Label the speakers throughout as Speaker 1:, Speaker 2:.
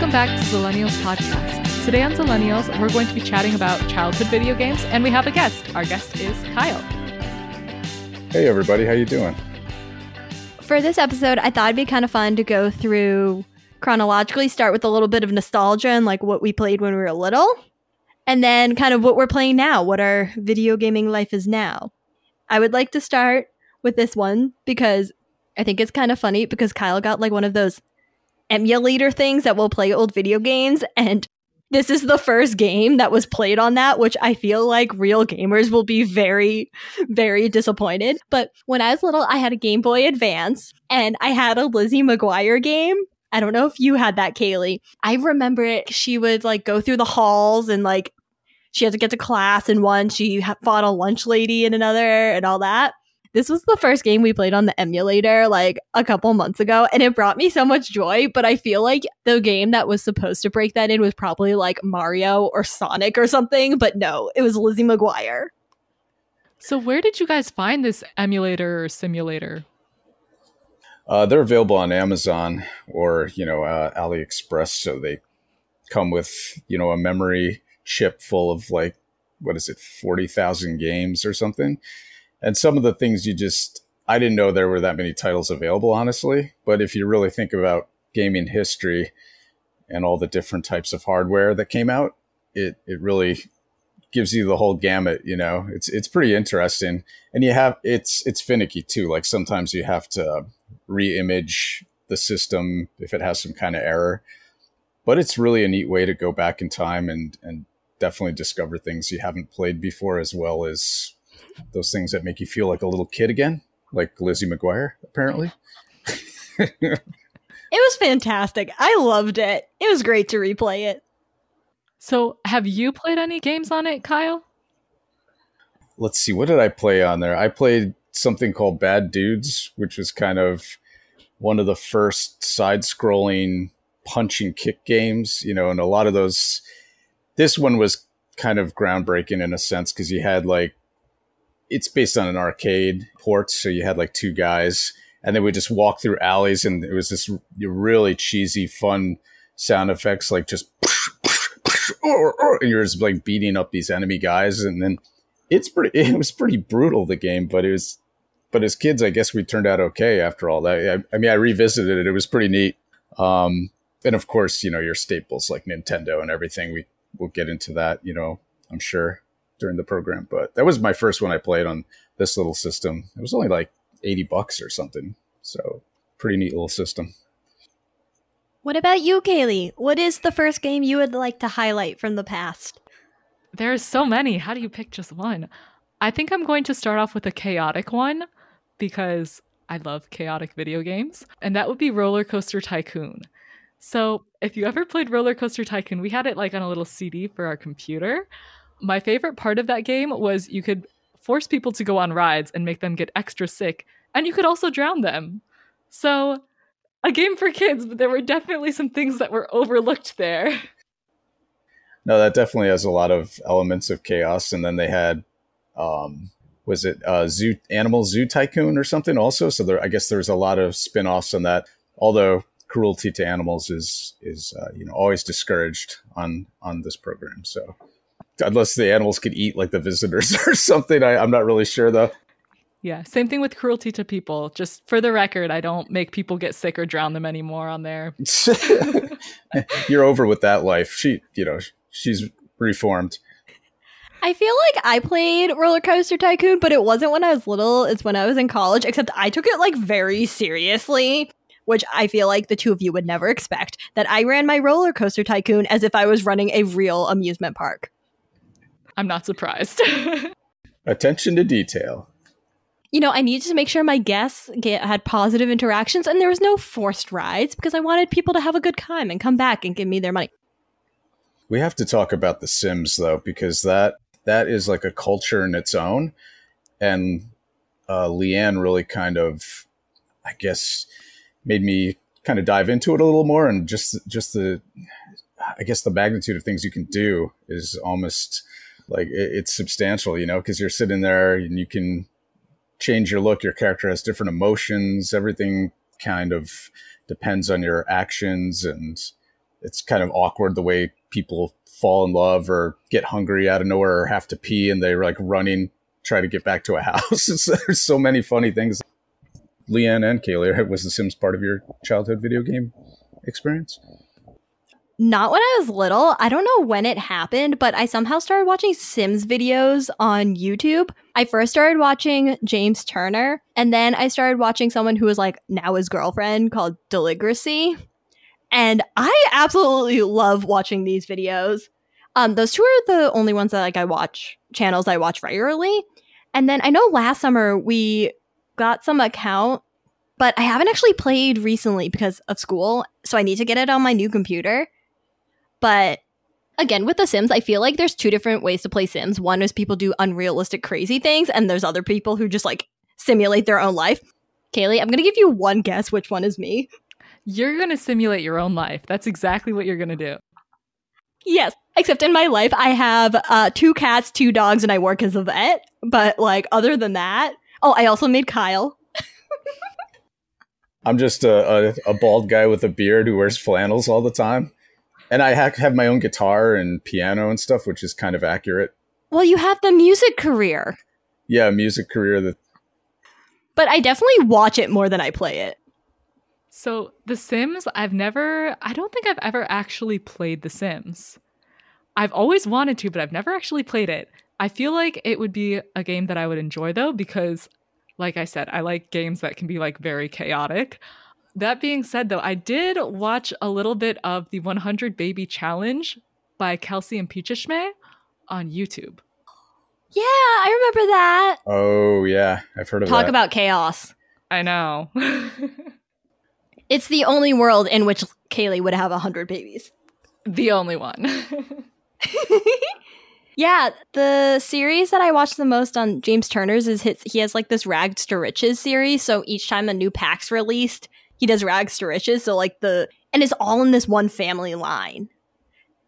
Speaker 1: Welcome back to Zillennials Podcast. Today on Zillennials, we're going to be chatting about childhood video games, and we have a guest. Our guest is Kyle.
Speaker 2: Hey everybody, how you doing?
Speaker 3: For this episode, I thought it'd be kind of fun to go through chronologically, start with a little bit of nostalgia and like what we played when we were little, and then kind of what we're playing now, what our video gaming life is now. I would like to start with this one because I think it's kind of funny because Kyle got like one of those emulator things that will play old video games and this is the first game that was played on that, which I feel like real gamers will be very, very disappointed. But when I was little, I had a Game Boy Advance and I had a Lizzie McGuire game. I don't know if you had that, Kaylee. I remember it. She would like go through the halls and like she had to get to class in one. She fought a lunch lady in another and all that. This was the first game we played on the emulator like a couple months ago, and it brought me so much joy. But I feel like the game that was supposed to break that in was probably like Mario or Sonic or something, but no, it was Lizzie McGuire.
Speaker 1: So, where did you guys find this emulator or simulator?
Speaker 2: Uh, they're available on Amazon or you know uh, AliExpress, so they come with you know a memory chip full of like what is it, forty thousand games or something and some of the things you just I didn't know there were that many titles available, honestly. But if you really think about gaming history and all the different types of hardware that came out, it it really gives you the whole gamut. You know, it's it's pretty interesting, and you have it's it's finicky too. Like sometimes you have to re-image the system if it has some kind of error. But it's really a neat way to go back in time and and definitely discover things you haven't played before, as well as those things that make you feel like a little kid again, like Lizzie McGuire, apparently.
Speaker 3: it was fantastic. I loved it. It was great to replay it.
Speaker 1: So, have you played any games on it, Kyle?
Speaker 2: Let's see. What did I play on there? I played something called Bad Dudes, which was kind of one of the first side scrolling punch and kick games, you know, and a lot of those. This one was kind of groundbreaking in a sense because you had like it's based on an arcade port. So you had like two guys and then we just walk through alleys and it was this really cheesy, fun sound effects, like just, and you're just like beating up these enemy guys. And then it's pretty, it was pretty brutal, the game, but it was, but as kids, I guess we turned out okay after all that. I, I mean, I revisited it. It was pretty neat. Um, and of course, you know, your staples like Nintendo and everything. We We will get into that, you know, I'm sure during the program. But that was my first one I played on this little system. It was only like 80 bucks or something. So pretty neat little system.
Speaker 3: What about you, Kaylee? What is the first game you would like to highlight from the past?
Speaker 1: There's so many. How do you pick just one? I think I'm going to start off with a chaotic one because I love chaotic video games, and that would be Roller Coaster Tycoon. So, if you ever played Roller Coaster Tycoon, we had it like on a little CD for our computer, my favorite part of that game was you could force people to go on rides and make them get extra sick, and you could also drown them. So, a game for kids, but there were definitely some things that were overlooked there.
Speaker 2: No, that definitely has a lot of elements of chaos. And then they had, um, was it uh, Zoo Animal Zoo Tycoon or something also? So there, I guess there's a lot of spin-offs on that. Although cruelty to animals is is uh, you know always discouraged on on this program. So unless the animals could eat like the visitors or something. I, I'm not really sure though.
Speaker 1: Yeah, same thing with cruelty to people. Just for the record, I don't make people get sick or drown them anymore on there.
Speaker 2: You're over with that life. She, you know, she's reformed.
Speaker 3: I feel like I played Roller Coaster Tycoon, but it wasn't when I was little. It's when I was in college, except I took it like very seriously, which I feel like the two of you would never expect. That I ran my Roller Coaster Tycoon as if I was running a real amusement park.
Speaker 1: I'm not surprised.
Speaker 2: Attention to detail.
Speaker 3: You know, I needed to make sure my guests get, had positive interactions and there was no forced rides because I wanted people to have a good time and come back and give me their money.
Speaker 2: We have to talk about The Sims though, because that that is like a culture in its own. And uh, Leanne really kind of, I guess, made me kind of dive into it a little more. And just just the, I guess the magnitude of things you can do is almost like it, it's substantial, you know, because you're sitting there and you can change your look. Your character has different emotions. Everything kind of depends on your actions, and it's kind of awkward the way people fall in love or get hungry out of nowhere or have to pee and they're like running try to get back to a house. there's so many funny things. Leanne and Kaylee, was The Sims part of your childhood video game experience?
Speaker 3: Not when I was little. I don't know when it happened, but I somehow started watching Sims videos on YouTube. I first started watching James Turner, and then I started watching someone who was like now his girlfriend called Deligracy. And I absolutely love watching these videos. Um, those two are the only ones that like I watch channels I watch regularly. And then I know last summer we got some account, but I haven't actually played recently because of school, so I need to get it on my new computer. But again, with The Sims, I feel like there's two different ways to play Sims. One is people do unrealistic, crazy things, and there's other people who just like simulate their own life. Kaylee, I'm gonna give you one guess which one is me.
Speaker 1: You're gonna simulate your own life. That's exactly what you're gonna do.
Speaker 3: Yes, except in my life, I have uh, two cats, two dogs, and I work as a vet. But like, other than that, oh, I also made Kyle.
Speaker 2: I'm just a, a, a, bald guy with a beard who wears flannels all the time, and I have my own guitar and piano and stuff, which is kind of accurate.
Speaker 3: Well, you have the music career.
Speaker 2: Yeah, music career that.
Speaker 3: But I definitely watch it more than I play it.
Speaker 1: So, The Sims, I've never, I don't think I've ever actually played The Sims. I've always wanted to, but I've never actually played it. I feel like it would be a game that I would enjoy though, because, like I said, I like games that can be like very chaotic. That being said, though, I did watch a little bit of the 100 Baby Challenge by Kelsey and Peacheshme on YouTube.
Speaker 3: Yeah, I remember that.
Speaker 2: Oh, yeah. I've heard of it.
Speaker 3: Talk
Speaker 2: that.
Speaker 3: about chaos.
Speaker 1: I know.
Speaker 3: It's the only world in which Kaylee would have a hundred babies.
Speaker 1: The only one.
Speaker 3: yeah, the series that I watch the most on James Turner's is his, he has like this Rags to Riches series. So each time a new pack's released, he does Rags to Riches. So like the and it's all in this one family line.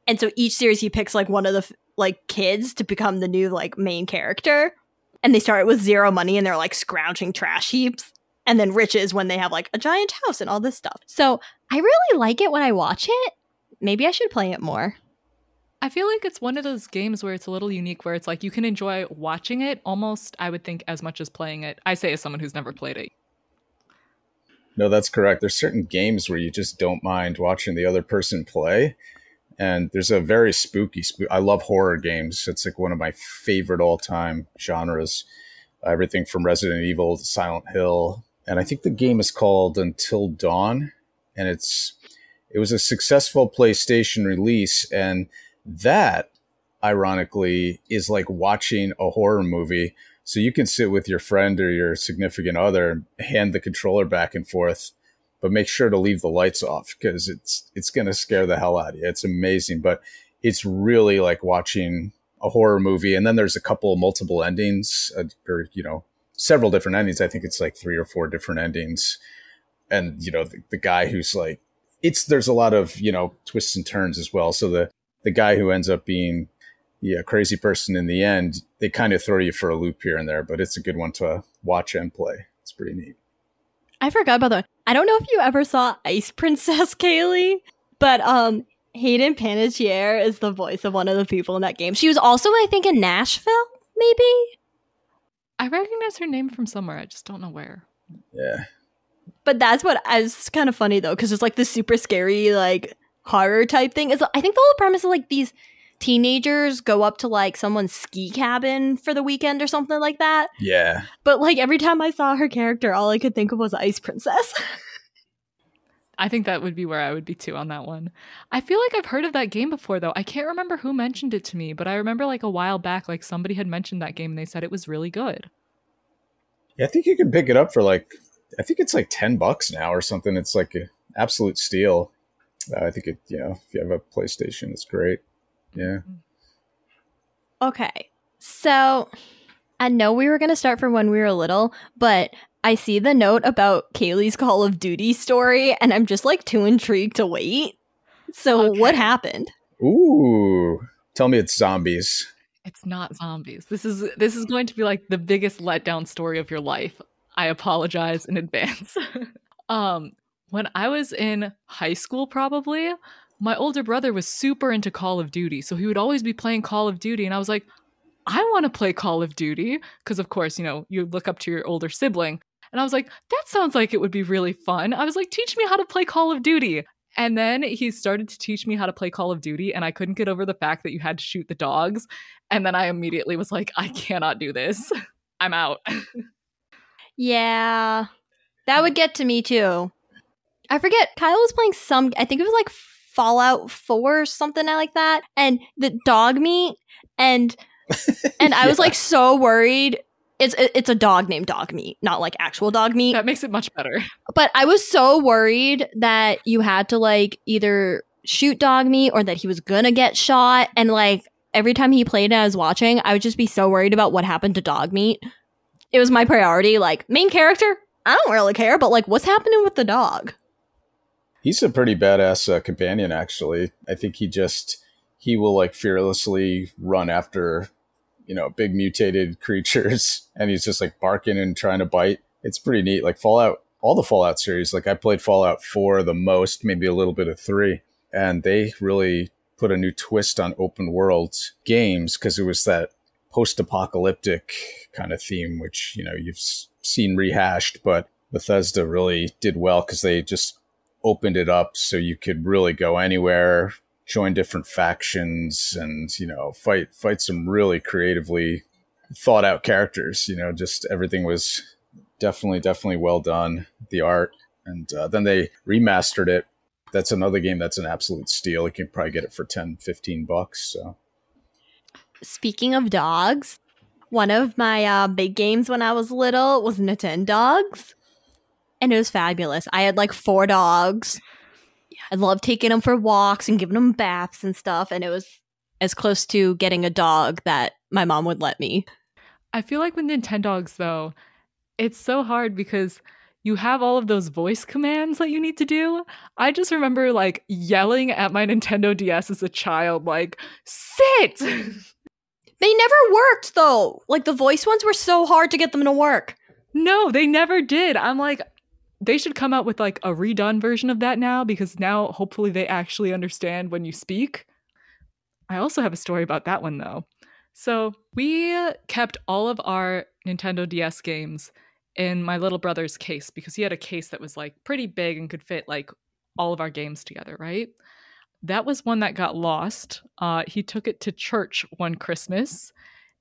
Speaker 3: And so each series he picks like one of the like kids to become the new like main character. And they start with zero money and they're like scrounging trash heaps and then riches when they have like a giant house and all this stuff. So I really like it when I watch it. Maybe I should play it more.
Speaker 1: I feel like it's one of those games where it's a little unique, where it's like you can enjoy watching it almost, I would think, as much as playing it. I say as someone who's never played it.
Speaker 2: No, that's correct. There's certain games where you just don't mind watching the other person play. And there's a very spooky, sp- I love horror games. It's like one of my favorite all time genres. Everything from Resident Evil to Silent Hill, and I think the game is called Until Dawn, and it's it was a successful PlayStation release, and that ironically is like watching a horror movie. So you can sit with your friend or your significant other, hand the controller back and forth, but make sure to leave the lights off because it's it's gonna scare the hell out of you. It's amazing, but it's really like watching a horror movie. And then there's a couple multiple endings, uh, or you know, several different endings. I think it's like three or four different endings. And, you know, the, the guy who's like, it's, there's a lot of, you know, twists and turns as well. So the, the guy who ends up being the uh, crazy person in the end, they kind of throw you for a loop here and there, but it's a good one to watch and play. It's pretty neat.
Speaker 3: I forgot about that. I don't know if you ever saw Ice Princess Kaylee, but um Hayden Panettiere is the voice of one of the people in that game. She was also, I think, in Nashville, maybe.
Speaker 1: I recognize her name from somewhere. I just don't know where.
Speaker 2: Yeah.
Speaker 3: But that's what is kind of funny though, because it's like the super scary, like horror type thing. Is I think the whole premise is like these teenagers go up to like someone's ski cabin for the weekend or something like that.
Speaker 2: Yeah.
Speaker 3: But like every time I saw her character, all I could think of was Ice Princess.
Speaker 1: I think that would be where I would be too on that one. I feel like I've heard of that game before though. I can't remember who mentioned it to me, but I remember like a while back like somebody had mentioned that game and they said it was really good.
Speaker 2: Yeah, I think you can pick it up for like I think it's like 10 bucks now or something. It's like an absolute steal. Uh, I think it, you know, if you have a PlayStation, it's great. Yeah.
Speaker 3: Okay. So I know we were going to start from when we were little, but I see the note about Kaylee's Call of Duty story, and I'm just like too intrigued to wait. So, okay. what happened?
Speaker 2: Ooh, tell me it's zombies.
Speaker 1: It's not zombies. This is this is going to be like the biggest letdown story of your life. I apologize in advance. um, when I was in high school, probably my older brother was super into Call of Duty. So he would always be playing Call of Duty. And I was like, I want to play Call of Duty. Because, of course, you know, you look up to your older sibling. And I was like, that sounds like it would be really fun. I was like, teach me how to play Call of Duty. And then he started to teach me how to play Call of Duty, and I couldn't get over the fact that you had to shoot the dogs. And then I immediately was like, I cannot do this. I'm out.
Speaker 3: yeah. That would get to me too. I forget. Kyle was playing some, I think it was like Fallout 4 or something like that. And the dog meat. And and I was like so worried it's it's a dog named dog meat, not like actual dog meat.
Speaker 1: That makes it much better.
Speaker 3: But I was so worried that you had to like either shoot dog meat or that he was gonna get shot. And like every time he played and I was watching, I would just be so worried about what happened to dog meat. It was my priority. Like main character, I don't really care, but like what's happening with the dog?
Speaker 2: He's a pretty badass uh, companion, actually. I think he just he will like fearlessly run after you know, big mutated creatures and he's just like barking and trying to bite. It's pretty neat. Like Fallout, all the Fallout series, like I played Fallout 4 the most, maybe a little bit of 3, and they really put a new twist on open world games because it was that post-apocalyptic kind of theme which, you know, you've seen rehashed, but Bethesda really did well cuz they just opened it up so you could really go anywhere join different factions and you know fight fight some really creatively thought out characters you know just everything was definitely definitely well done the art and uh, then they remastered it. That's another game that's an absolute steal. You can probably get it for 10 15 bucks so.
Speaker 3: Speaking of dogs one of my uh, big games when i was little was Nintendogs and it was fabulous i had like four dogs I love taking them for walks and giving them baths and stuff. And it was as close to getting a dog that my mom would let me.
Speaker 1: I feel like with Nintendogs, though, it's so hard because you have all of those voice commands that you need to do. I just remember like yelling at my Nintendo DS as a child, like, sit!
Speaker 3: They never worked though. Like the voice ones were so hard to get them to work.
Speaker 1: No, they never did. I'm like, they should come out with like a redone version of that now because now hopefully they actually understand when you speak. I also have a story about that one though. So, we kept all of our Nintendo DS games in my little brother's case because he had a case that was like pretty big and could fit like all of our games together, right? That was one that got lost. Uh, he took it to church one Christmas,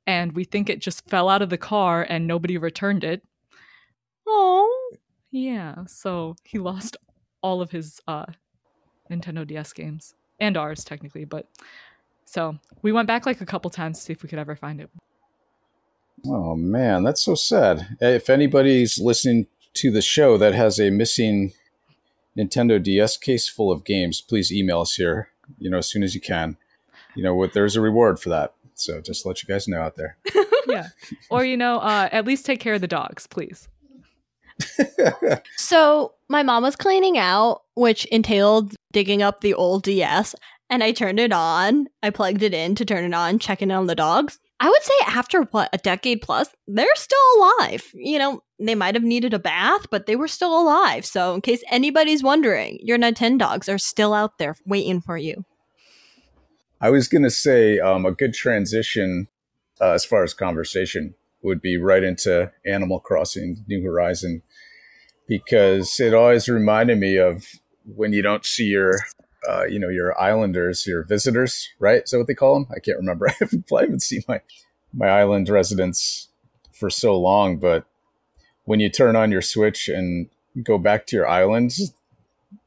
Speaker 1: and we think it just fell out of the car and nobody returned it.
Speaker 3: Oh.
Speaker 1: Yeah, so he lost all of his uh, Nintendo DS games and ours technically, but so we went back like a couple times to see if we could ever find it.
Speaker 2: Oh man, that's so sad. If anybody's listening to the show that has a missing Nintendo DS case full of games, please email us here. You know, as soon as you can. You know what? There's a reward for that. So just let you guys know out there.
Speaker 1: yeah, or you know, uh, at least take care of the dogs, please
Speaker 3: so my mom was cleaning out, which entailed digging up the old DS, and I turned it on. I plugged it in to turn it on, checking on the dogs. I would say after what a decade plus, they're still alive. You know, they might have needed a bath, but they were still alive. So, in case anybody's wondering, your Nintendo dogs are still out there waiting for you.
Speaker 2: I was going to say um, a good transition uh, as far as conversation would be right into Animal Crossing New Horizon because it always reminded me of when you don't see your uh, you know your islanders your visitors right? Is that what they call them i can't remember. I haven't, I haven't seen my my island residents for so long but when you turn on your switch and go back to your islands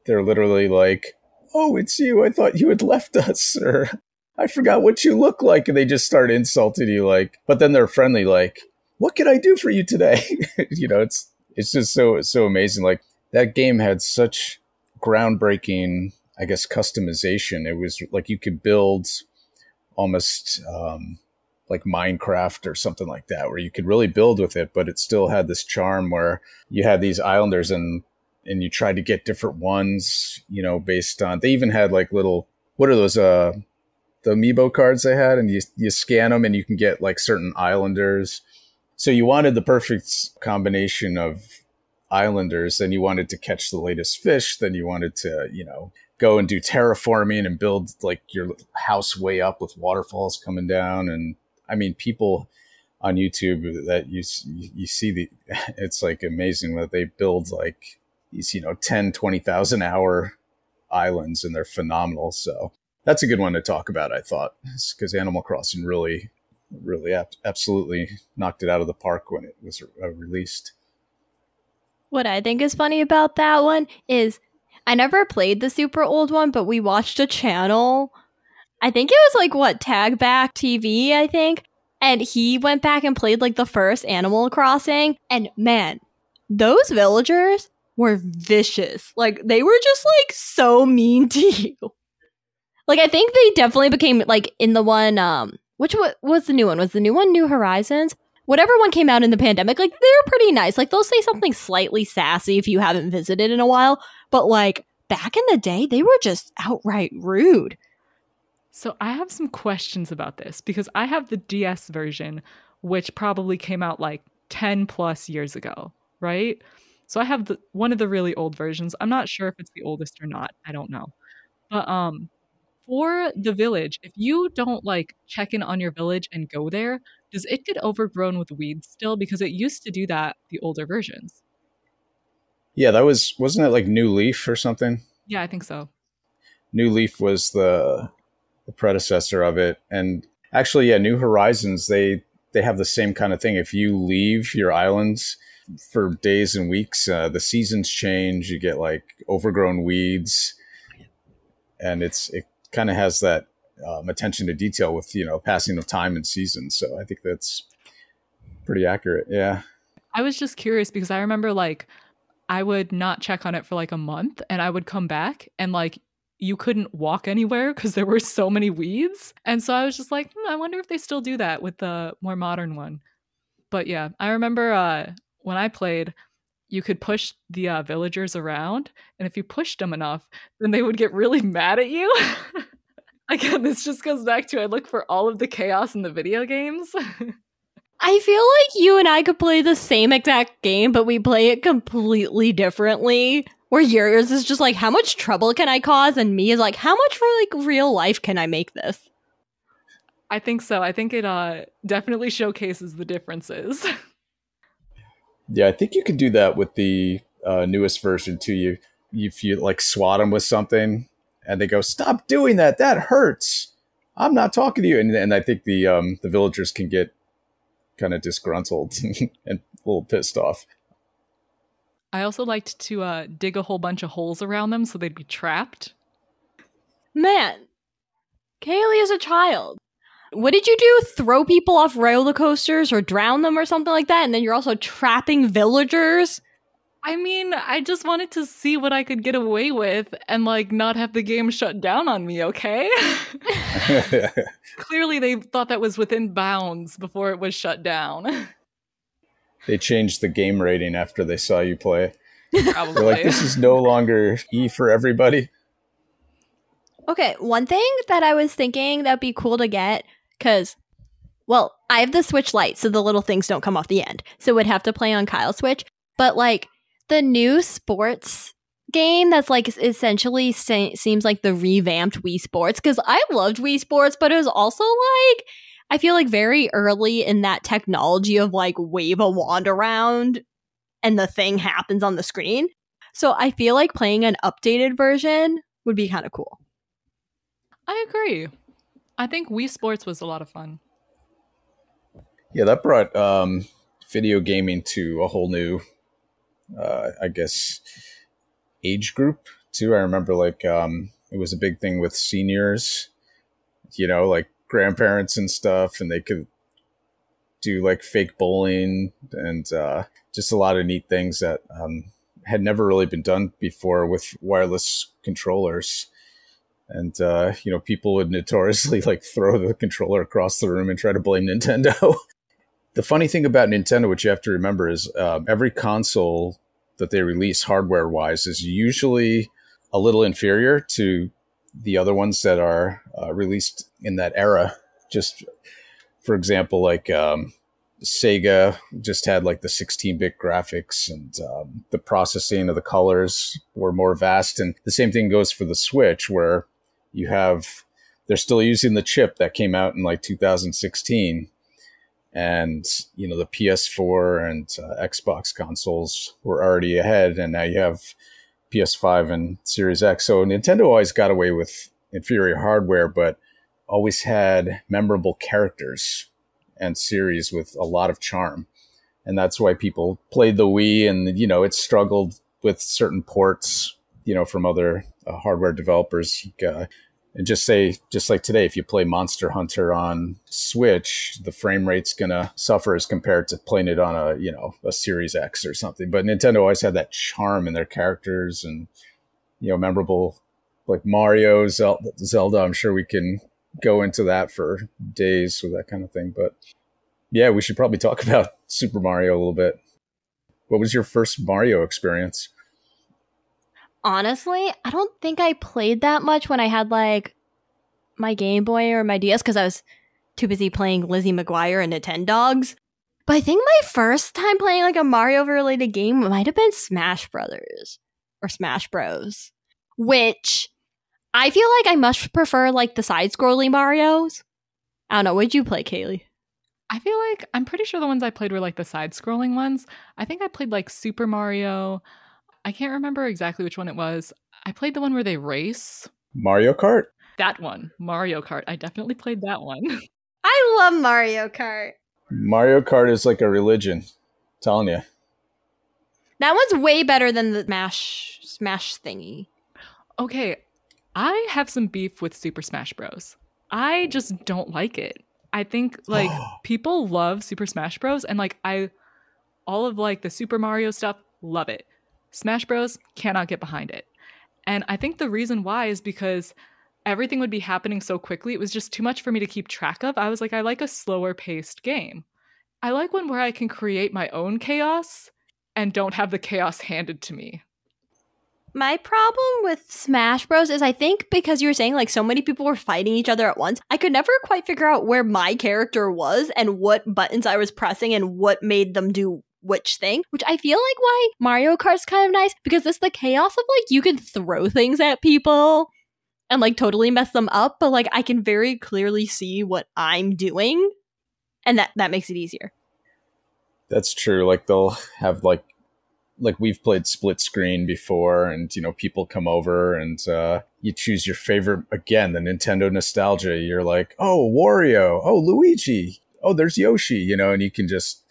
Speaker 2: they're literally like oh it's you. I thought you had left us or I forgot what you look like. And they just start insulting you like, but then they're friendly, like, what can I do for you today? you know, it's, it's just so, so amazing. Like that game had such groundbreaking, I guess, customization. It was like you could build almost, um, like Minecraft or something like that, where you could really build with it, but it still had this charm where you had these islanders and and you tried to get different ones, you know, based on they even had like little what are those uh the amiibo cards they had, and you you scan them and you can get like certain islanders. So you wanted the perfect combination of islanders, then you wanted to catch the latest fish, then you wanted to you know go and do terraforming and build like your house way up with waterfalls coming down. And I mean, people on YouTube that you you see the it's like amazing that they build like these you know 10 20,000 hour islands and they're phenomenal so that's a good one to talk about I thought because Animal Crossing really really absolutely knocked it out of the park when it was uh, released
Speaker 3: what I think is funny about that one is I never played the super old one but we watched a channel I think it was like what Tag Back TV I think and he went back and played like the first Animal Crossing. And man, those villagers were vicious. Like they were just like so mean to you. Like I think they definitely became like in the one um which was the new one? Was the new one New Horizons? Whatever one came out in the pandemic, like they're pretty nice. Like they'll say something slightly sassy if you haven't visited in a while, but like back in the day, they were just outright rude.
Speaker 1: So I have some questions about this because I have the DS version, which probably came out like 10 plus years ago, right? So I have the one of the really old versions. I'm not sure if it's the oldest or not. I don't know. But um for the village, if you don't like check in on your village and go there, does it get overgrown with weeds still? Because it used to do that the older versions.
Speaker 2: Yeah, that was wasn't it like New Leaf or something?
Speaker 1: Yeah, I think so.
Speaker 2: New Leaf was the the predecessor of it. And actually, yeah, New Horizons they they have the same kind of thing. If you leave your islands for days and weeks, uh, the seasons change. You get like overgrown weeds, and it's it kind of has that um, attention to detail with you know passing of time and seasons. So I think that's pretty accurate. Yeah.
Speaker 1: I was just curious because I remember like I would not check on it for like a month and I would come back and like you couldn't walk anywhere because there were so many weeds. And so I was just like, hmm, I wonder if they still do that with the more modern one. But yeah, I remember uh, when I played, you could push the uh, villagers around, and if you pushed them enough, then they would get really mad at you. Again, this just goes back to I look for all of the chaos in the video games.
Speaker 3: I feel like you and I could play the same exact game, but we play it completely differently. Where yours is just like, how much trouble can I cause? And me is like, how much for like real life can I make this?
Speaker 1: I think so. I think it uh definitely showcases the differences.
Speaker 2: Yeah, I think you can do that with the uh, newest version too. You if you like swat them with something and they go, "Stop doing that! That hurts! I'm not talking to you." And, and I think the um, the villagers can get kind of disgruntled and a little pissed off.
Speaker 1: I also liked to uh, dig a whole bunch of holes around them so they'd be trapped.
Speaker 3: Man, Kaylee is a child. What did you do? Throw people off roller coasters or drown them or something like that? And then you're also trapping villagers?
Speaker 1: I mean, I just wanted to see what I could get away with and like not have the game shut down on me, okay? Clearly they thought that was within bounds before it was shut down.
Speaker 2: they changed the game rating after they saw you play. Probably. They're like, this is no longer E for everybody.
Speaker 3: Okay, one thing that I was thinking that'd be cool to get, because, well, I have the Switch Lite, so the little things don't come off the end. So would have to play on Kyle's Switch. But, like, the new sports game that's like essentially seems like the revamped Wii Sports, because I loved Wii Sports, but it was also like I feel like very early in that technology of like wave a wand around and the thing happens on the screen. So I feel like playing an updated version would be kind of cool.
Speaker 1: I agree. I think Wii Sports was a lot of fun.
Speaker 2: Yeah, that brought um, video gaming to a whole new, uh, I guess, age group too. I remember like um, it was a big thing with seniors. You know, like grandparents and stuff, and they could do like fake bowling and uh, just a lot of neat things that um, had never really been done before with wireless controllers. And uh, you know, people would notoriously like throw the controller across the room and try to blame Nintendo. the funny thing about Nintendo, which you have to remember, is um, every console that they release hardware wise is usually a little inferior to the other ones that are uh, released in that era. Just for example, like um, Sega just had like the 16 bit graphics and um, the processing of the colors were more vast. And the same thing goes for the Switch, where you have, they're still using the chip that came out in like 2016. And, you know, the PS4 and uh, Xbox consoles were already ahead. And now you have PS5 and Series X. So Nintendo always got away with inferior hardware, but always had memorable characters and series with a lot of charm. And that's why people played the Wii and, you know, it struggled with certain ports, you know, from other uh, hardware developers. Uh, and just say, just like today, if you play Monster Hunter on Switch, the frame rate's gonna suffer as compared to playing it on a, you know, a Series X or something. But Nintendo always had that charm in their characters and, you know, memorable like Mario, Zelda. I'm sure we can go into that for days with that kind of thing. But yeah, we should probably talk about Super Mario a little bit. What was your first Mario experience?
Speaker 3: Honestly, I don't think I played that much when I had like my Game Boy or my DS because I was too busy playing Lizzie McGuire and Nintendogs. But I think my first time playing like a Mario related game might have been Smash Brothers or Smash Bros. Which I feel like I much prefer like the side scrolling Mario's. I don't know. What'd you play, Kaylee?
Speaker 1: I feel like I'm pretty sure the ones I played were like the side scrolling ones. I think I played like Super Mario. I can't remember exactly which one it was. I played the one where they race.
Speaker 2: Mario Kart?
Speaker 1: That one. Mario Kart. I definitely played that one.
Speaker 3: I love Mario Kart.
Speaker 2: Mario Kart is like a religion. I'm telling you.
Speaker 3: That one's way better than the Smash Smash thingy.
Speaker 1: Okay, I have some beef with Super Smash Bros. I just don't like it. I think like people love Super Smash Bros. and like I all of like the Super Mario stuff, love it. Smash Bros cannot get behind it. And I think the reason why is because everything would be happening so quickly. It was just too much for me to keep track of. I was like, I like a slower paced game. I like one where I can create my own chaos and don't have the chaos handed to me
Speaker 3: my problem with Smash Bros is I think because you were saying like so many people were fighting each other at once, I could never quite figure out where my character was and what buttons I was pressing and what made them do which thing, which I feel like why Mario Kart's kind of nice because it's the chaos of like you can throw things at people and like totally mess them up, but like I can very clearly see what I'm doing and that that makes it easier.
Speaker 2: That's true. Like they'll have like like we've played split screen before and you know people come over and uh, you choose your favorite again the nintendo nostalgia you're like oh wario oh luigi oh there's yoshi you know and you can just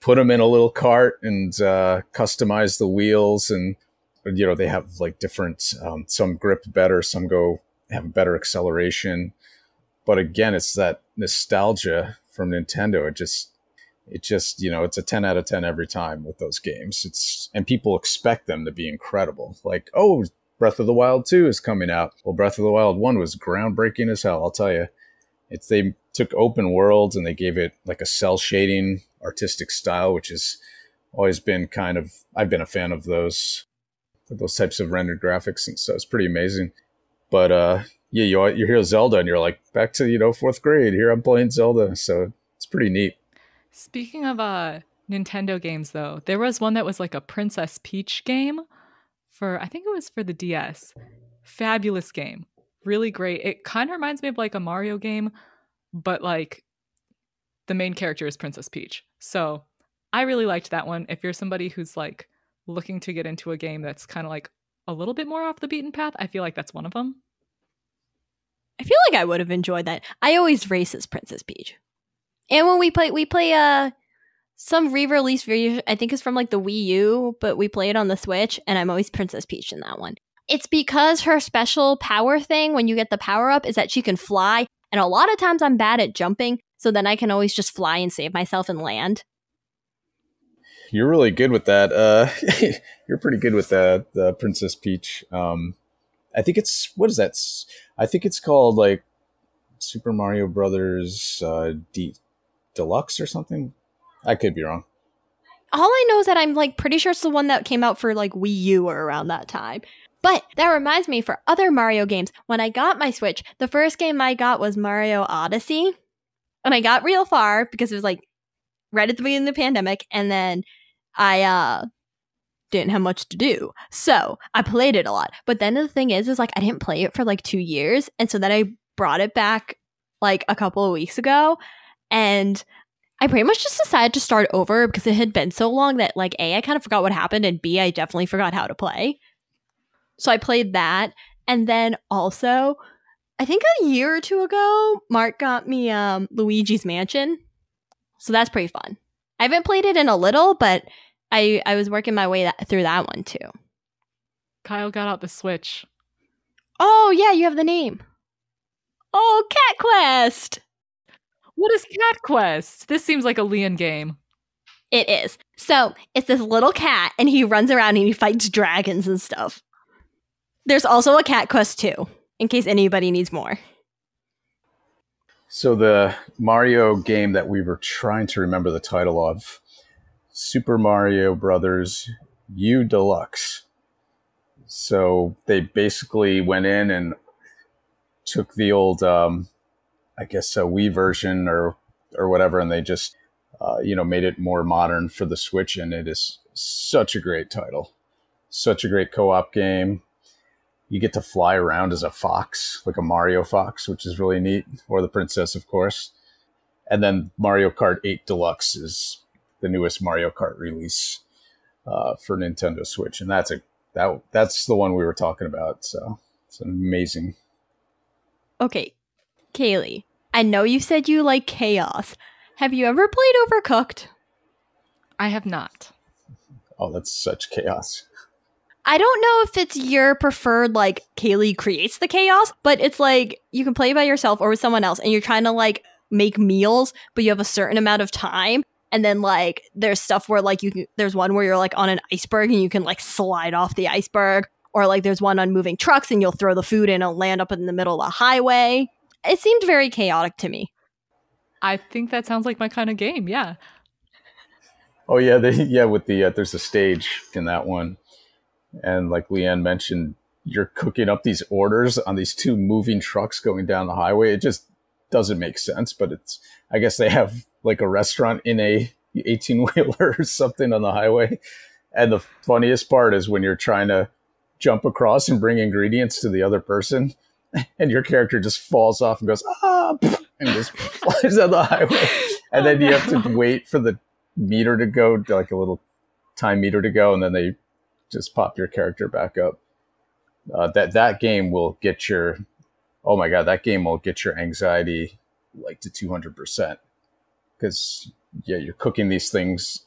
Speaker 2: put them in a little cart and uh, customize the wheels and you know they have like different um, some grip better some go have better acceleration. But again it's that nostalgia from nintendo. It just it just you know it's a 10 out of 10 every time with those games. It's and people expect them to be incredible. Like oh breath of the wild 2 is coming out. Well breath of the wild 1 was groundbreaking as hell i'll tell you it's they took open worlds and they gave it like a cell shading artistic style which has always been kind of i've been a fan of those those types of rendered graphics and so it's pretty amazing but uh yeah you, you hear zelda and you're like back to you know fourth grade here i'm playing zelda so it's pretty neat
Speaker 1: Speaking of uh Nintendo games though, there was one that was like a Princess Peach game for I think it was for the DS. Fabulous game. Really great. It kind of reminds me of like a Mario game, but like the main character is Princess Peach. So, I really liked that one. If you're somebody who's like looking to get into a game that's kind of like a little bit more off the beaten path, I feel like that's one of them.
Speaker 3: I feel like I would have enjoyed that. I always race as Princess Peach. And when we play, we play uh some re-release version. I think it's from like the Wii U, but we play it on the Switch, and I'm always Princess Peach in that one. It's because her special power thing when you get the power up is that she can fly, and a lot of times I'm bad at jumping, so then I can always just fly and save myself and land.
Speaker 2: You're really good with that. Uh, you're pretty good with that, the Princess Peach. Um, I think it's what is that? I think it's called like Super Mario Brothers uh, D Deluxe or something. I could be wrong.
Speaker 3: All I know is that I'm like pretty sure it's the one that came out for like Wii U or around that time. But that reminds me for other Mario games, when I got my Switch, the first game I got was Mario Odyssey. And I got real far because it was like right at the beginning of the pandemic, and then I uh didn't have much to do. So I played it a lot. But then the thing is, is like I didn't play it for like two years. And so then I brought it back like a couple of weeks ago. And I pretty much just decided to start over because it had been so long that like A, I kind of forgot what happened, and B, I definitely forgot how to play. So I played that. And then also, I think a year or two ago, Mark got me um Luigi's Mansion. So that's pretty fun. I haven't played it in a little, but I I was working my way that, through that one too.
Speaker 1: Kyle got out the Switch.
Speaker 3: Oh yeah, you have the name. Oh, Cat Quest.
Speaker 1: What is Cat Quest? This seems like a Leanne game.
Speaker 3: It is. So it's this little cat, and he runs around and he fights dragons and stuff. There's also a Cat Quest too, in case anybody needs more.
Speaker 2: So the Mario game that we were trying to remember the title of, Super Mario Brothers U Deluxe. So they basically went in and took the old, um, I guess, a Wii version or or whatever, and they just, uh, you know, made it more modern for the Switch, and it is such a great title, such a great co-op game. You get to fly around as a fox, like a Mario fox, which is really neat, or the princess, of course. And then Mario Kart 8 Deluxe is the newest Mario Kart release uh, for Nintendo Switch, and that's a that that's the one we were talking about. So it's amazing.
Speaker 3: Okay, Kaylee, I know you said you like chaos. Have you ever played Overcooked?
Speaker 1: I have not.
Speaker 2: Oh, that's such chaos.
Speaker 3: I don't know if it's your preferred, like, Kaylee creates the chaos, but it's like you can play by yourself or with someone else and you're trying to, like, make meals, but you have a certain amount of time. And then, like, there's stuff where, like, you can, there's one where you're, like, on an iceberg and you can, like, slide off the iceberg. Or, like, there's one on moving trucks and you'll throw the food in and land up in the middle of the highway. It seemed very chaotic to me.
Speaker 1: I think that sounds like my kind of game. Yeah.
Speaker 2: Oh yeah, they, yeah. With the uh, there's a stage in that one, and like Leanne mentioned, you're cooking up these orders on these two moving trucks going down the highway. It just doesn't make sense, but it's I guess they have like a restaurant in a 18 wheeler or something on the highway. And the funniest part is when you're trying to jump across and bring ingredients to the other person, and your character just falls off and goes ah, and just flies down the highway, and then you have to wait for the meter to go, like a little time meter to go, and then they just pop your character back up. Uh, that that game will get your oh my god, that game will get your anxiety like to two hundred percent because yeah, you're cooking these things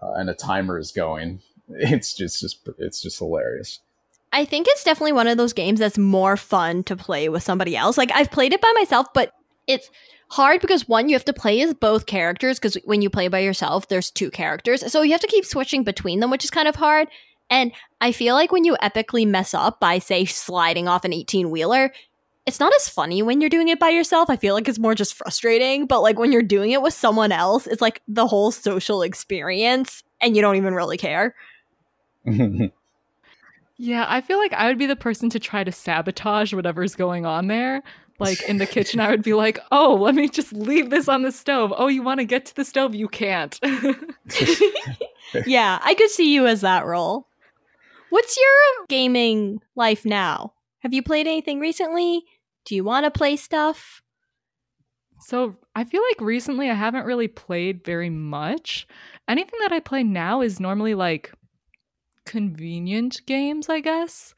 Speaker 2: uh, and a timer is going. It's just just it's just hilarious.
Speaker 3: I think it's definitely one of those games that's more fun to play with somebody else. Like I've played it by myself, but it's hard because one, you have to play as both characters because when you play by yourself, there's two characters. So you have to keep switching between them, which is kind of hard. And I feel like when you epically mess up by, say, sliding off an 18 wheeler, it's not as funny when you're doing it by yourself. I feel like it's more just frustrating. But like when you're doing it with someone else, it's like the whole social experience and you don't even really care.
Speaker 1: Yeah, I feel like I would be the person to try to sabotage whatever's going on there. Like in the kitchen, I would be like, oh, let me just leave this on the stove. Oh, you want to get to the stove? You can't.
Speaker 3: yeah, I could see you as that role. What's your gaming life now? Have you played anything recently? Do you want to play stuff?
Speaker 1: So I feel like recently I haven't really played very much. Anything that I play now is normally like convenient games, I guess.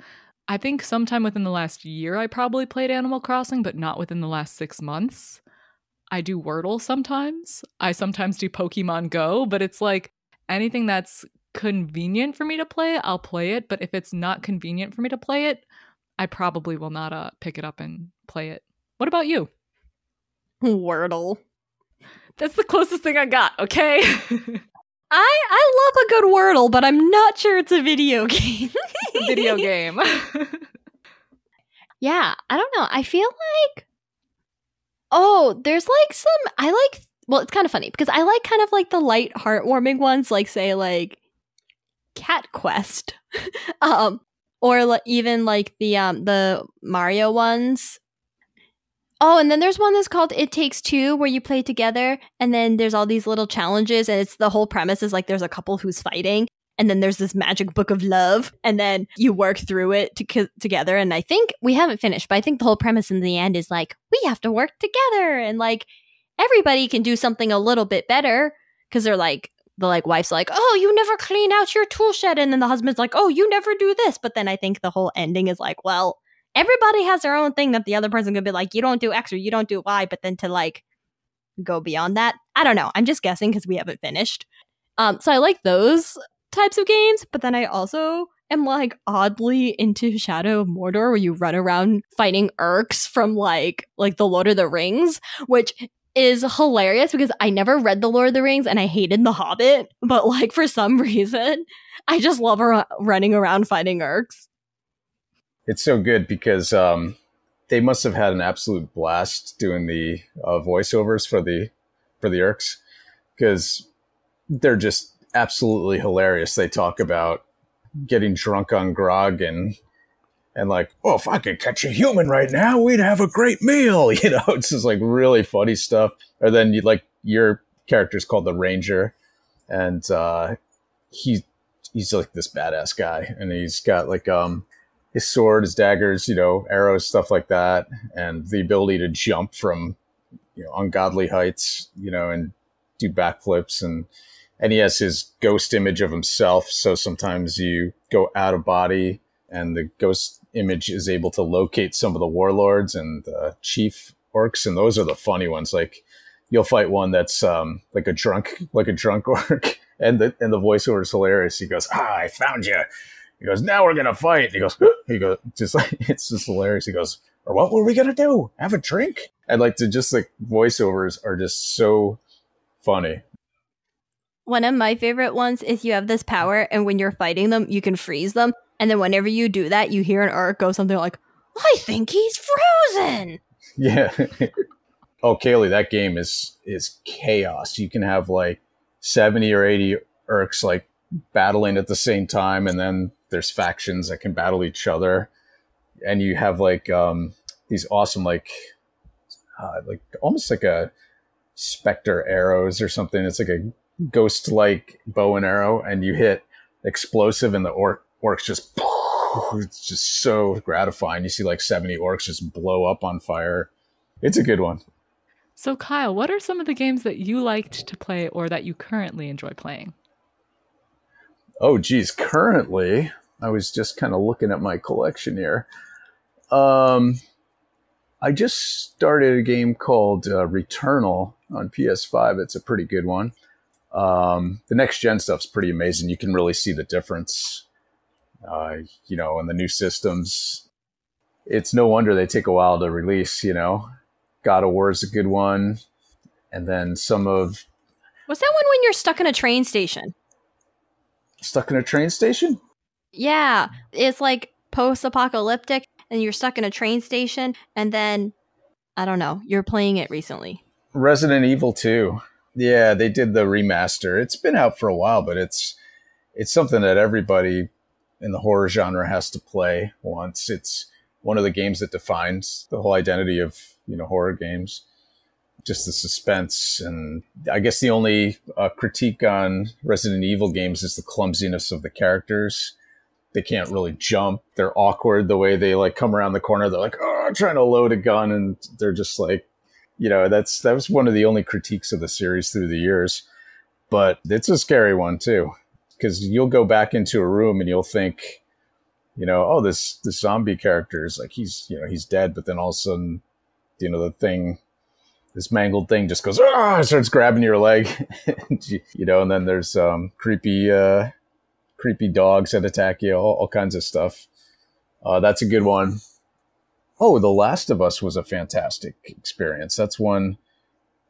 Speaker 1: I think sometime within the last year I probably played Animal Crossing, but not within the last six months. I do Wordle sometimes. I sometimes do Pokemon Go, but it's like anything that's convenient for me to play, I'll play it. But if it's not convenient for me to play it, I probably will not uh, pick it up and play it. What about you?
Speaker 3: Wordle.
Speaker 1: That's the closest thing I got, okay?
Speaker 3: I I love a good Wordle, but I'm not sure it's a video game.
Speaker 1: video game.
Speaker 3: yeah, I don't know. I feel like oh, there's like some I like well, it's kind of funny because I like kind of like the light heartwarming ones like say like Cat Quest. um or l- even like the um the Mario ones. Oh, and then there's one that's called It Takes Two where you play together and then there's all these little challenges and it's the whole premise is like there's a couple who's fighting and then there's this magic book of love and then you work through it to, together and I think we haven't finished, but I think the whole premise in the end is like we have to work together and like everybody can do something a little bit better cuz they're like the like wife's like, "Oh, you never clean out your tool shed." And then the husband's like, "Oh, you never do this." But then I think the whole ending is like, well, everybody has their own thing that the other person could be like, you don't do X or you don't do Y, but then to like go beyond that. I don't know. I'm just guessing because we haven't finished. Um, so I like those types of games, but then I also am like oddly into Shadow of Mordor where you run around fighting Orcs from like like the Lord of the Rings, which is hilarious because I never read the Lord of the Rings and I hated The Hobbit, but like for some reason, I just love running around fighting Orcs
Speaker 2: it's so good because um, they must have had an absolute blast doing the uh, voiceovers for the for the Orcs because they're just absolutely hilarious. They talk about getting drunk on grog and and like, oh, if I could catch a human right now, we'd have a great meal. You know, it's just like really funny stuff. Or then you like your character's called the Ranger, and uh, he he's like this badass guy, and he's got like um his sword, his daggers, you know, arrows, stuff like that, and the ability to jump from you know ungodly heights, you know, and do backflips and and he has his ghost image of himself. So sometimes you go out of body, and the ghost image is able to locate some of the warlords and the chief orcs, and those are the funny ones. Like you'll fight one that's um, like a drunk, like a drunk orc, and the and the voiceover is hilarious. He goes, "Ah, I found you." He goes, now we're gonna fight. he goes, he goes, just like it's just hilarious. He goes, or what were we gonna do? Have a drink? And like to just like voiceovers are just so funny.
Speaker 3: One of my favorite ones is you have this power, and when you're fighting them, you can freeze them. And then whenever you do that, you hear an orc go something like, "I think he's frozen."
Speaker 2: Yeah. oh, Kaylee, that game is is chaos. You can have like seventy or eighty Orcs like battling at the same time, and then there's factions that can battle each other, and you have like um, these awesome like uh, like almost like a specter arrows or something. It's like a ghost like bow and arrow, and you hit explosive, and the orc orcs just it's just so gratifying. You see like 70 orcs just blow up on fire. It's a good one.
Speaker 1: So, Kyle, what are some of the games that you liked to play or that you currently enjoy playing?
Speaker 2: Oh, geez. Currently, I was just kind of looking at my collection here. Um, I just started a game called uh, Returnal on PS5. It's a pretty good one. Um, the next gen stuff's pretty amazing. You can really see the difference, uh, you know, in the new systems. It's no wonder they take a while to release. You know, God of War is a good one, and then some of.
Speaker 3: Was that one when you're stuck in a train station?
Speaker 2: Stuck in a train station?
Speaker 3: Yeah, it's like post-apocalyptic, and you're stuck in a train station, and then I don't know, you're playing it recently.
Speaker 2: Resident Evil 2. Yeah, they did the remaster. It's been out for a while, but it's it's something that everybody in the horror genre has to play once. It's one of the games that defines the whole identity of you know horror games. Just the suspense, and I guess the only uh, critique on Resident Evil games is the clumsiness of the characters they can't really jump. They're awkward the way they like come around the corner. They're like, oh, I'm trying to load a gun, and they're just like, you know, that's that was one of the only critiques of the series through the years. But it's a scary one too, because you'll go back into a room and you'll think, you know, oh, this this zombie character is like he's you know he's dead, but then all of a sudden, you know, the thing. This mangled thing just goes, ah, starts grabbing your leg, you know, and then there's um, creepy uh, creepy dogs that attack you, all, all kinds of stuff. Uh, that's a good one. Oh, The Last of Us was a fantastic experience. That's one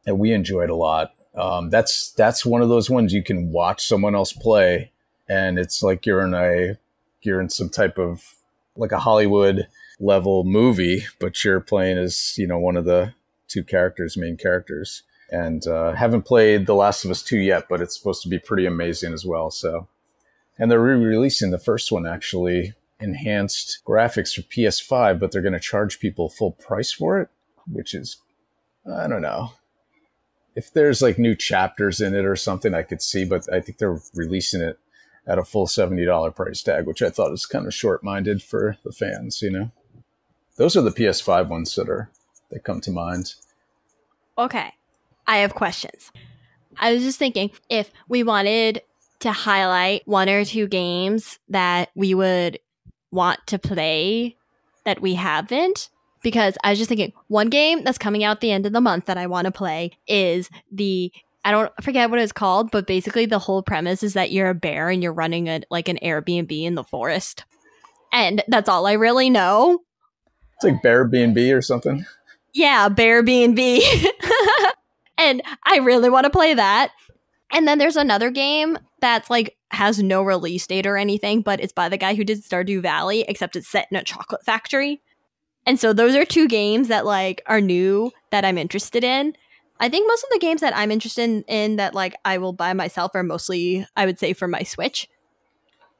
Speaker 2: that we enjoyed a lot. Um, that's that's one of those ones you can watch someone else play, and it's like you're in a you're in some type of like a Hollywood level movie, but you're playing as you know one of the two characters, main characters. And uh, haven't played The Last of Us two yet, but it's supposed to be pretty amazing as well. So and they're re-releasing the first one actually enhanced graphics for PS5, but they're going to charge people full price for it. which is I don't know. If there's like new chapters in it or something, I could see, but I think they're releasing it at a full $70 price tag, which I thought was kind of short minded for the fans, you know? Those are the PS5 ones that are, that come to mind.
Speaker 3: Okay. I have questions. I was just thinking if we wanted to highlight one or two games that we would want to play that we haven't, because I was just thinking one game that's coming out the end of the month that I want to play is the I don't forget what it's called, but basically the whole premise is that you're a bear and you're running a like an Airbnb in the forest. And that's all I really know.
Speaker 2: It's like Bear B&B or something.
Speaker 3: Yeah, Bear B&B. and I really want to play that. And then there's another game that's like has no release date or anything, but it's by the guy who did Stardew Valley, except it's set in a chocolate factory. And so those are two games that like are new that I'm interested in. I think most of the games that I'm interested in, in that like I will buy myself are mostly I would say for my Switch.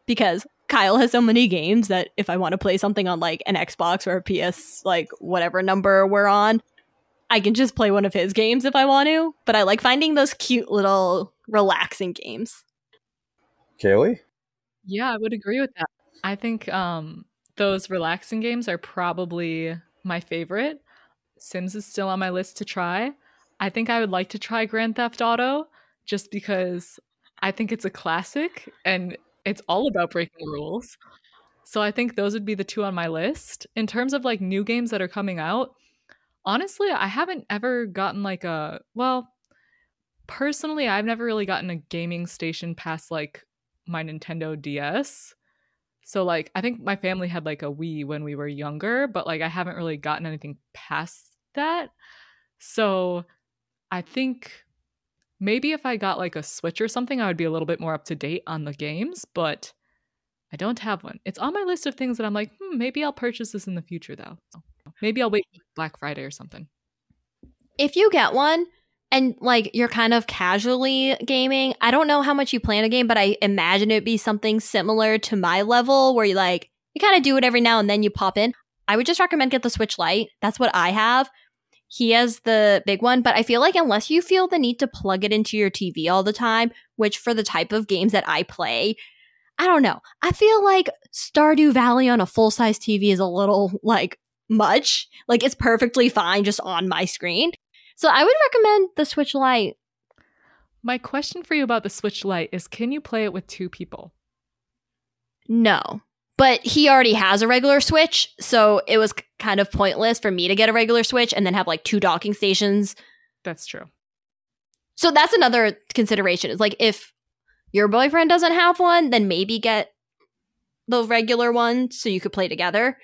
Speaker 3: Because Kyle has so many games that if I want to play something on like an Xbox or a PS like whatever number we're on, I can just play one of his games if I want to. But I like finding those cute little relaxing games.
Speaker 2: Kaylee?
Speaker 1: Yeah, I would agree with that. I think um those relaxing games are probably my favorite. Sims is still on my list to try. I think I would like to try Grand Theft Auto just because I think it's a classic and it's all about breaking rules. So I think those would be the two on my list. In terms of like new games that are coming out, honestly, I haven't ever gotten like a well, personally, I've never really gotten a gaming station past like my Nintendo DS. So like I think my family had like a Wii when we were younger, but like I haven't really gotten anything past that. So I think maybe if I got like a Switch or something, I would be a little bit more up to date on the games, but I don't have one. It's on my list of things that I'm like, hmm, maybe I'll purchase this in the future though. Maybe I'll wait Black Friday or something.
Speaker 3: If you get one, and like you're kind of casually gaming. I don't know how much you plan a game, but I imagine it'd be something similar to my level where you like you kind of do it every now and then you pop in. I would just recommend get the Switch Lite. That's what I have. He has the big one, but I feel like unless you feel the need to plug it into your TV all the time, which for the type of games that I play, I don't know. I feel like Stardew Valley on a full size TV is a little like much. Like it's perfectly fine just on my screen. So I would recommend the Switch Lite.
Speaker 1: My question for you about the Switch Lite is can you play it with two people?
Speaker 3: No. But he already has a regular Switch, so it was kind of pointless for me to get a regular Switch and then have like two docking stations.
Speaker 1: That's true.
Speaker 3: So that's another consideration. Is like if your boyfriend doesn't have one, then maybe get the regular one so you could play together.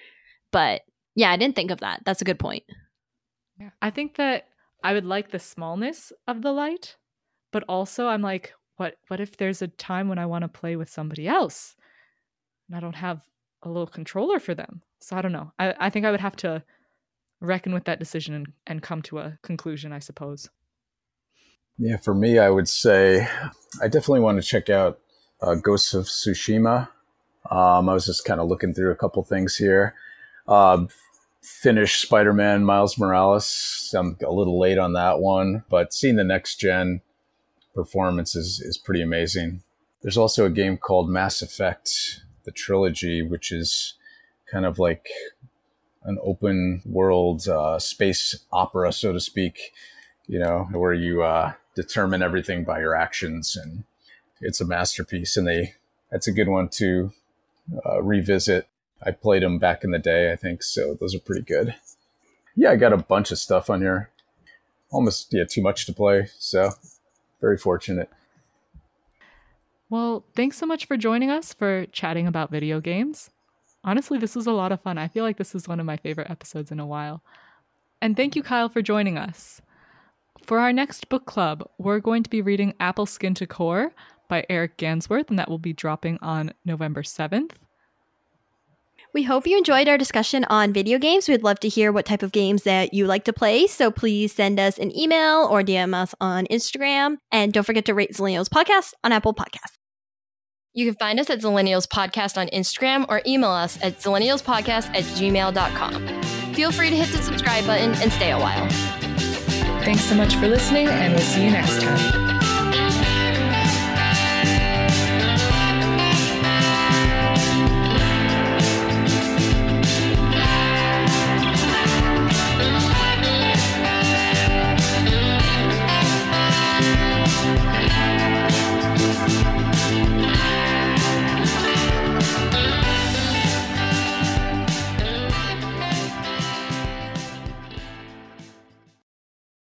Speaker 3: But yeah, I didn't think of that. That's a good point.
Speaker 1: Yeah. I think that I would like the smallness of the Lite, but also I'm like, what what if there's a time when I want to play with somebody else and I don't have a little controller for them? So I don't know. I, I think I would have to reckon with that decision and, and come to a conclusion, I suppose.
Speaker 2: Yeah, for me, I would say I definitely want to check out uh, Ghosts of Tsushima. Um, I was just kind of looking through a couple things here. Uh, finished Spider Man Miles Morales. I'm a little late on that one, but seeing the next gen performance is, is pretty amazing. There's also a game called Mass Effect, the trilogy, which is kind of like an open world uh, space opera, so to speak, you know, where you uh, determine everything by your actions. And it's a masterpiece. And they, that's a good one to uh, revisit I played them back in the day, I think. So those are pretty good. Yeah, I got a bunch of stuff on here. Almost, yeah, too much to play. So very fortunate.
Speaker 1: Well, thanks so much for joining us for chatting about video games. Honestly, this was a lot of fun. I feel like this is one of my favorite episodes in a while. And thank you, Kyle, for joining us. For our next book club, we're going to be reading Apple Skin to Core by Eric Gansworth, and that will be dropping on November 7th.
Speaker 3: We hope you enjoyed our discussion on video games. We'd love to hear what type of games that you like to play. So please send us an email or DM us on Instagram. And don't forget to rate Zillennials Podcast on Apple Podcasts. You can find us at Zillennials Podcast on Instagram or email us at zillennialspodcast at gmail.com.
Speaker 4: feel free to hit the subscribe button and stay a while.
Speaker 1: Thanks so much for listening, and we'll see you next time.